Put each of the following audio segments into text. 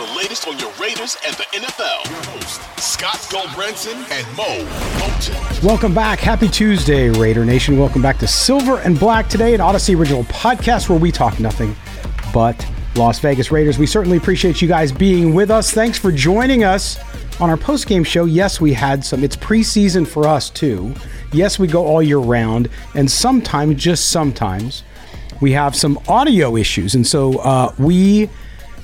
The latest on your Raiders and the NFL. Your host, Scott Gulbransen and Mo Moton. Welcome back. Happy Tuesday, Raider Nation. Welcome back to Silver and Black today, an Audacy original podcast where we talk nothing but Las Vegas Raiders. We certainly appreciate you guys being with us. Thanks for joining us on our post-game show. Yes, we had some. It's preseason for us too. Yes, we go all year round, and sometimes, just sometimes, we have some audio issues, and so uh, we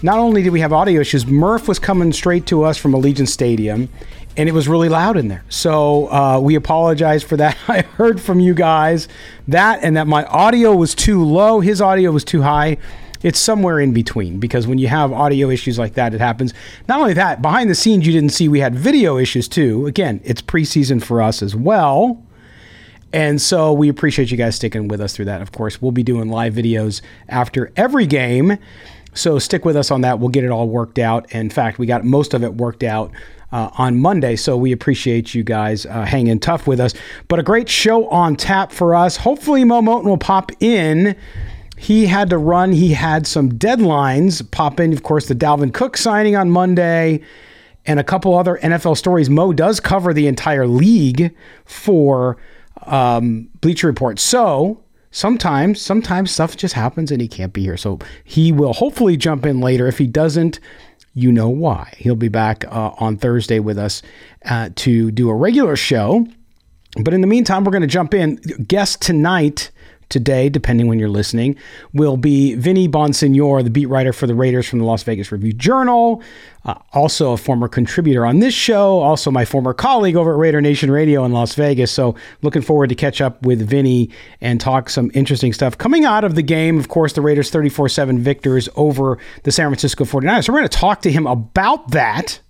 not only did we have audio issues, Murph was coming straight to us from Allegiant Stadium, and it was really loud in there. So uh, we apologize for that. I heard from you guys that and that my audio was too low, his audio was too high. It's somewhere in between because when you have audio issues like that, it happens. Not only that, behind the scenes, you didn't see we had video issues too. Again, it's preseason for us as well. And so we appreciate you guys sticking with us through that. Of course, we'll be doing live videos after every game. So stick with us on that. We'll get it all worked out. In fact, we got most of it worked out uh, on Monday. So we appreciate you guys uh, hanging tough with us. But a great show on tap for us. Hopefully, Mo Moton will pop in. He had to run. He had some deadlines pop in. Of course, the Dalvin Cook signing on Monday and a couple other NFL stories. Mo does cover the entire league for um, Bleacher Report. So sometimes sometimes stuff just happens and he can't be here. So he will hopefully jump in later. If he doesn't you know why. He'll be back uh, on thursday with us uh, to do a regular show. But in the meantime we're going to jump in. Guest tonight today, depending when you're listening, will be Vinny Bonsignore, the beat writer for the Raiders from the Las Vegas Review Journal, uh, also a former contributor on this show, also my former colleague over at Raider Nation Radio in Las Vegas. So looking forward to catch up with Vinny and talk some interesting stuff. Coming out of the game, of course, the Raiders 34-7 victors over the San Francisco 49ers. So we're going to talk to him about that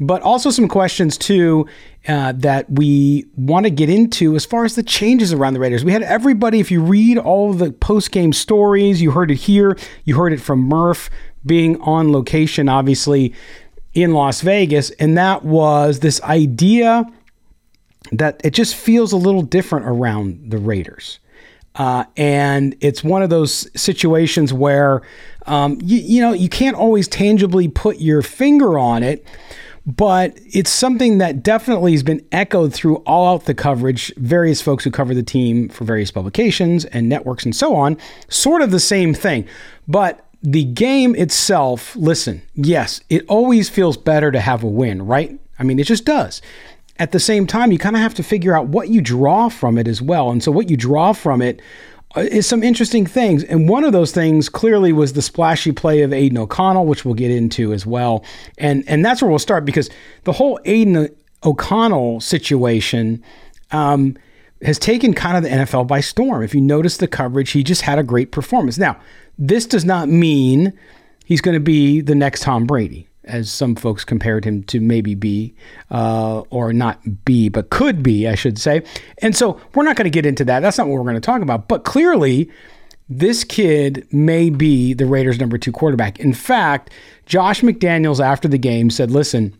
but also some questions too uh, that we want to get into as far as the changes around the Raiders. We had everybody, if you read all the post game stories, you heard it here, you heard it from Murph being on location, obviously in Las Vegas, and that was this idea that it just feels a little different around the Raiders. Uh, and it's one of those situations where um, you, you know you can't always tangibly put your finger on it but it's something that definitely has been echoed through all out the coverage. Various folks who cover the team for various publications and networks and so on, sort of the same thing. But the game itself, listen, yes, it always feels better to have a win, right? I mean, it just does. At the same time, you kind of have to figure out what you draw from it as well. And so, what you draw from it is some interesting things. And one of those things clearly was the splashy play of Aidan O'Connell, which we'll get into as well. And and that's where we'll start because the whole Aidan O'Connell situation um, has taken kind of the NFL by storm. If you notice the coverage, he just had a great performance. Now, this does not mean he's going to be the next Tom Brady as some folks compared him to maybe be, uh, or not be, but could be, I should say. And so we're not going to get into that. That's not what we're going to talk about. But clearly, this kid may be the Raiders' number two quarterback. In fact, Josh McDaniels after the game said, listen,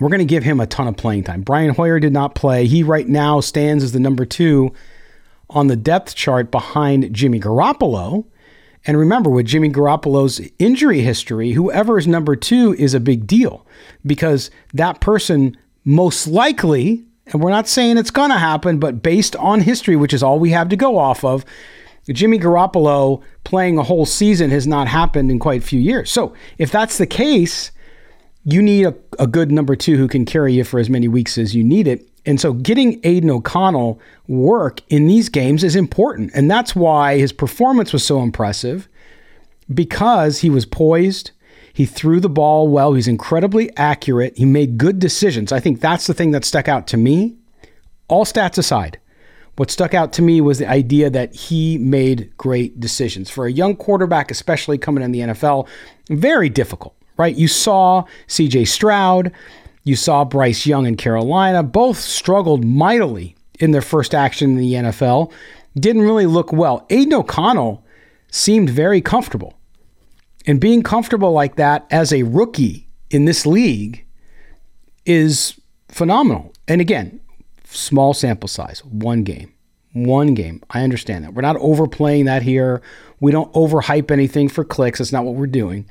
we're going to give him a ton of playing time. Brian Hoyer did not play. He right now stands as the number two on the depth chart behind Jimmy Garoppolo. And remember, with Jimmy Garoppolo's injury history, whoever is number two is a big deal because that person most likely, And we're not saying it's going to happen, but based on history, which is all we have to go off of, Jimmy Garoppolo playing a whole season has not happened in quite a few years. So if that's the case, you need a, a good number two who can carry you for as many weeks as you need it. And so getting Aidan O'Connell work in these games is important. And that's why his performance was so impressive because he was poised. He threw the ball well. He's incredibly accurate. He made good decisions. I think that's the thing that stuck out to me. All stats aside, what stuck out to me was the idea that he made great decisions. For a young quarterback, especially coming in the NFL, very difficult, right? You saw CJ Stroud, you saw Bryce Young in Carolina, both struggled mightily in their first action in the NFL, didn't really look well. Aidan O'Connell seemed very comfortable. And being comfortable like that as a rookie in this league is phenomenal. And again, small sample size, one game. One game. I understand that. We're not overplaying that here. We don't overhype anything for clicks. That's not what we're doing.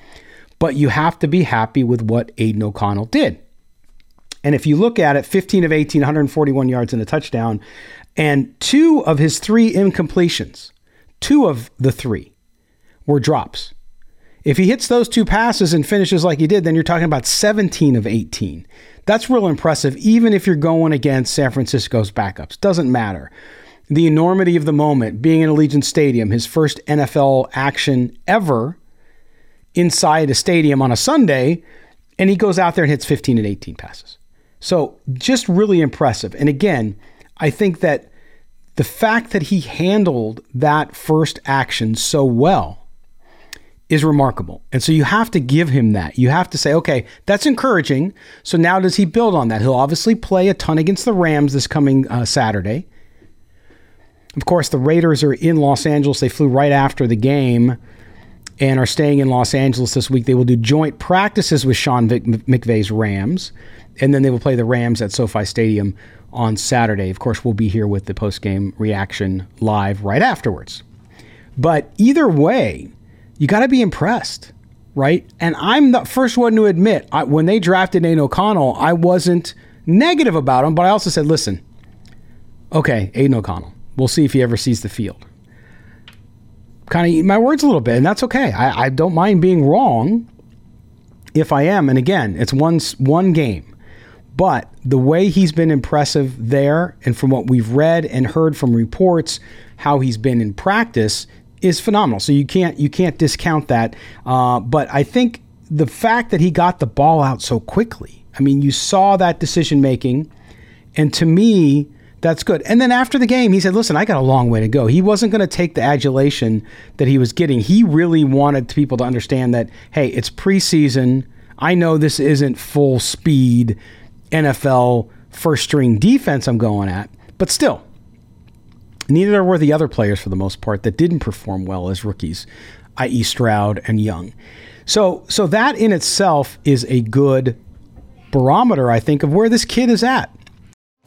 But you have to be happy with what Aidan O'Connell did. And if you look at it, 15 of 18, 141 yards and a touchdown, and two of his three incompletions, two of the three were drops. If he hits those two passes and finishes like he did, then you're talking about 17 of 18. That's real impressive, even if you're going against San Francisco's backups. Doesn't matter. The enormity of the moment, being in Allegiant Stadium, his first NFL action ever inside a stadium on a Sunday, and he goes out there and hits 15 and 18 passes. So just really impressive. And again, I think that the fact that he handled that first action so well is remarkable. And so you have to give him that. You have to say, okay, that's encouraging. So now does he build on that? He'll obviously play a ton against the Rams this coming uh, Saturday. Of course, the Raiders are in Los Angeles. They flew right after the game and are staying in Los Angeles this week. They will do joint practices with Sean McVay's Rams, and then they will play the Rams at SoFi Stadium on Saturday. Of course, we'll be here with the post-game reaction live right afterwards. But either way, you got to be impressed, right? And I'm the first one to admit I, when they drafted Aidan O'Connell, I wasn't negative about him, but I also said, listen, okay, Aidan O'Connell, we'll see if he ever sees the field. Kind of eat my words a little bit, and that's okay. I, I don't mind being wrong if I am. And again, it's one one game. But the way he's been impressive there, and from what we've read and heard from reports, how he's been in practice is phenomenal. So you can't you can't discount that. Uh, but I think the fact that he got the ball out so quickly. I mean, you saw that decision making, and to me, that's good. And then after the game, he said, "Listen, I got a long way to go." He wasn't going to take the adulation that he was getting. He really wanted people to understand that, hey, it's preseason. I know this isn't full speed NFL first string defense I'm going at, but still, Neither were the other players for the most part that didn't perform well as rookies, i.e., Stroud and Young. So, so that in itself is a good barometer, I think, of where this kid is at.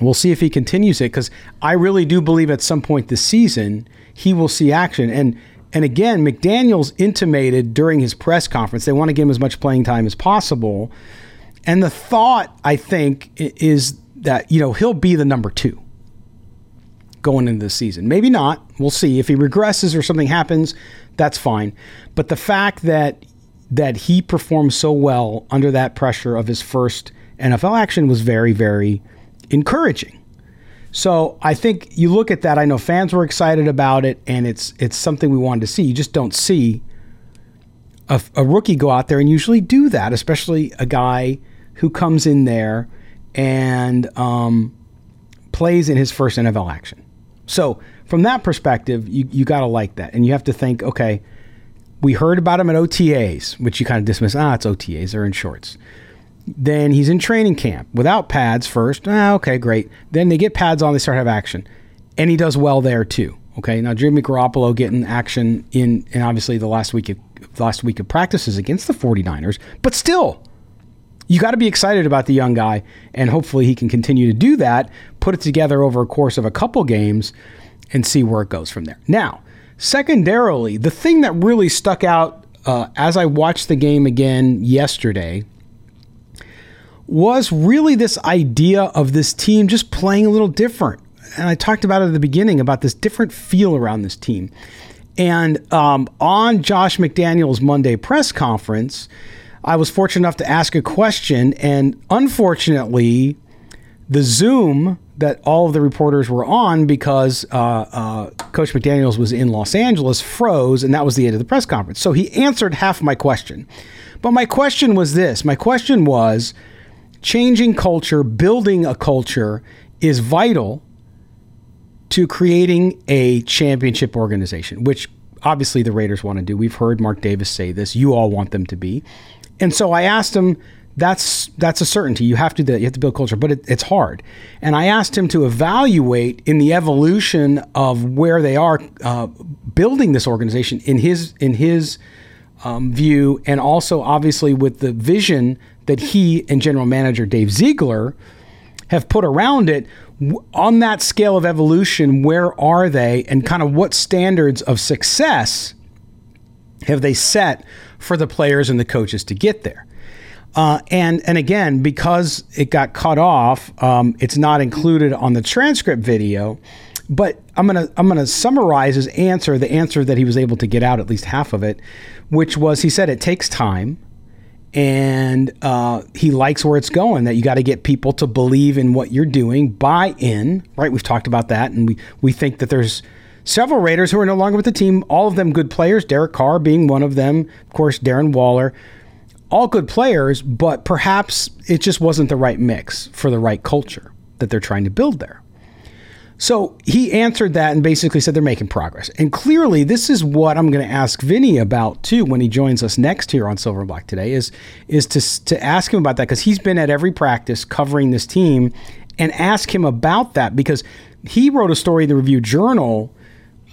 We'll see if he continues it because I really do believe at some point this season he will see action. And and again, McDaniels intimated during his press conference they want to give him as much playing time as possible. And the thought, I think, is that you know he'll be the number two going into the season. Maybe not. We'll see if he regresses or something happens. That's fine. But the fact that that he performed so well under that pressure of his first NFL action was very, very encouraging. So I think you look at that. I know fans were excited about it, and it's it's something we wanted to see. You just don't see a, a rookie go out there and usually do that, especially a guy who comes in there and um, plays in his first NFL action. So from that perspective, you you got to like that, and you have to think, okay, we heard about him at OTAs, which you kind of dismiss. Ah, it's OTAs; they're in shorts Then he's in training camp without pads first. Ah, okay, great. Then they get pads on, they start to have action. And he does well there too. Okay. Now Jimmy Garoppolo getting action in and obviously the last week of last week of practices against the 49ers, but still you got to be excited about the young guy, and hopefully he can continue to do that, put it together over a course of a couple games, and see where it goes from there. Now, secondarily, the thing that really stuck out uh, as I watched the game again yesterday was really this idea of this team just playing a little different. And I talked about it at the beginning about this different feel around this team. And um, on Josh McDaniels' Monday press conference, I was fortunate enough to ask a question, and unfortunately, the Zoom that all of the reporters were on because uh, uh, Coach McDaniels was in Los Angeles froze, and that was the end of the press conference. So he answered half my question. But my question was this my question was changing culture, building a culture is vital to creating a championship organization, which obviously the Raiders want to do. We've heard Mark Davis say this. You all want them to be. And so I asked him, that's that's a certainty. You have to that. You have to build culture, but it, it's hard. And I asked him to evaluate in the evolution of where they are uh, building this organization in his in his um, view, and also obviously with the vision that he and General Manager Dave Ziegler have put around it. On that scale of evolution, where are they, and kind of what standards of success have they set for the players and the coaches to get there? Uh, and and again, because it got cut off, um, it's not included on the transcript video. But I'm gonna I'm gonna summarize his answer, the answer that he was able to get out, at least half of it, which was he said it takes time, and uh, he likes where it's going. That you got to get people to believe in what you're doing, buy in. Right? We've talked about that, and we we think that there's several Raiders who are no longer with the team. All of them good players. Derek Carr being one of them. Of course, Darren Waller all good players, but perhaps it just wasn't the right mix for the right culture that they're trying to build there. So he answered that and basically said they're making progress. And clearly, this is what I'm going to ask Vinny about too when he joins us next here on Silver and Black today is is to to ask him about that because he's been at every practice covering this team and ask him about that because he wrote a story in the Review Journal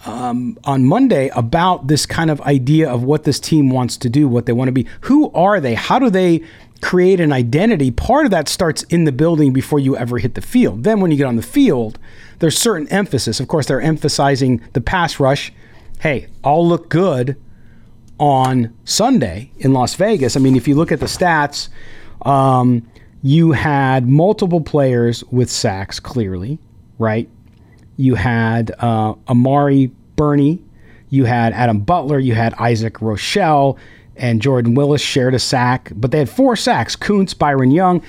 um, on Monday about this kind of idea of what this team wants to do, what they want to be. Who are they? How do they create an identity? Part of that starts in the building before you ever hit the field. Then when you get on the field, there's certain emphasis. Of course, they're emphasizing the pass rush. Hey, I'll look good on Sunday in Las Vegas. I mean, if you look at the stats, um, you had multiple players with sacks, clearly, right? You had uh, Amari Burney, You had Adam Butler. You had Isaac Rochell. And Jordan Willis shared a sack. But they had four sacks. Koonce, Byron Young,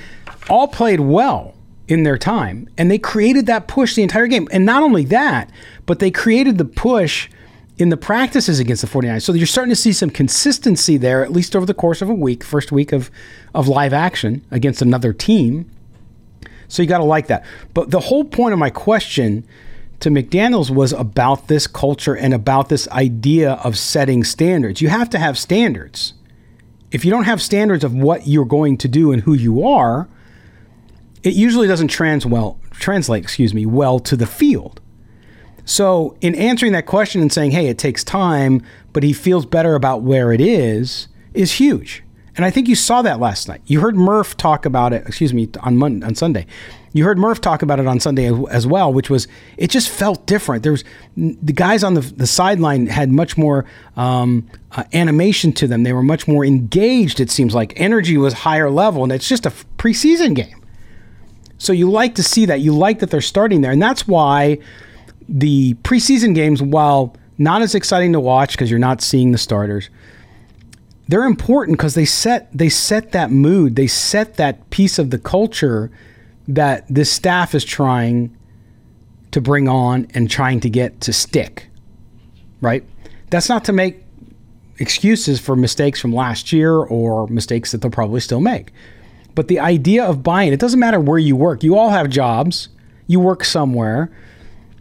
all played well in their time. And they created that push the entire game. And not only that, but they created the push in the practices against the 49ers. So you're starting to see some consistency there, at least over the course of a week, first week of, of live action against another team. So you got to like that. But the whole point of my question to McDaniels was about this culture and about this idea of setting standards. You have to have standards. If you don't have standards of what you're going to do and who you are, it usually doesn't trans well, translate, excuse me, well to the field. So, in answering that question and saying, "Hey, it takes time, but he feels better about where it is," is huge. And I think you saw that last night. You heard Murph talk about it, excuse me, on Monday, on Sunday. You heard Murph talk about it on Sunday as well, which was it just felt different. There was the guys on the the sideline had much more um, uh, animation to them. They were much more engaged. It seems like energy was higher level, and it's just a preseason game. So you like to see that. You like that they're starting there, and that's why the preseason games, while not as exciting to watch because you're not seeing the starters, they're important because they set they set that mood. They set that piece of the culture that this staff is trying to bring on and trying to get to stick, right? That's not to make excuses for mistakes from last year or mistakes that they'll probably still make. But the idea of buying, it doesn't matter where you work. You all have jobs. You work somewhere.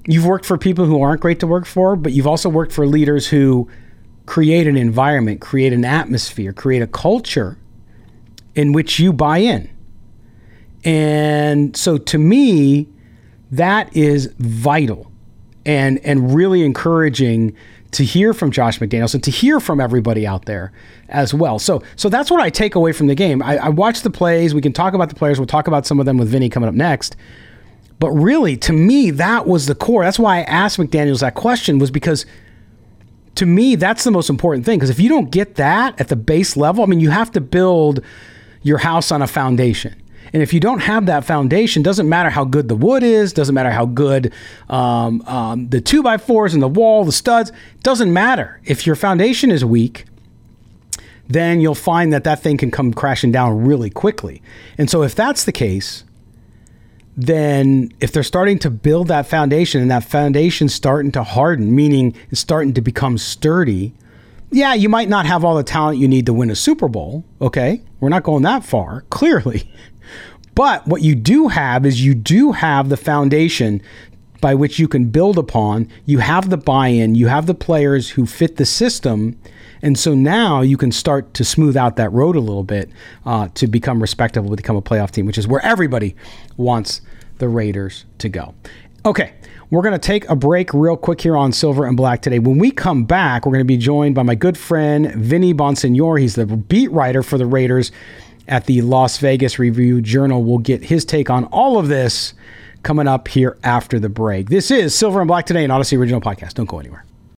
You've worked for people who aren't great to work for, but you've also worked for leaders who create an environment, create an atmosphere, create a culture in which you buy in And so to me, that is vital and and really encouraging to hear from Josh McDaniels and to hear from everybody out there as well. So so that's what I take away from the game. I, I watched the plays. We can talk about the players. We'll talk about some of them with Vinny coming up next. But really, to me, that was the core. That's why I asked McDaniels that question was because to me, that's the most important thing. Because if you don't get that at the base level, I mean, you have to build your house on a foundation. And if you don't have that foundation, doesn't matter how good the wood is, doesn't matter how good um, um, the two by fours and the wall, the studs, doesn't matter. If your foundation is weak, then you'll find that that thing can come crashing down really quickly. And so if that's the case, then if they're starting to build that foundation and that foundation's starting to harden, meaning it's starting to become sturdy, yeah, you might not have all the talent you need to win a Super Bowl. Okay. We're not going that far, clearly. But what you do have is you do have the foundation by which you can build upon. You have the buy in, you have the players who fit the system. And so now you can start to smooth out that road a little bit uh, to become respectable, become a playoff team, which is where everybody wants the Raiders to go. Okay, we're going to take a break real quick here on Silver and Black today. When we come back, we're going to be joined by my good friend Vinny Bonsignore. He's the beat writer for the Raiders at the Las Vegas Review Journal. We'll get his take on all of this coming up here after the break. This is Silver and Black today, an Audacy original podcast. Don't go anywhere.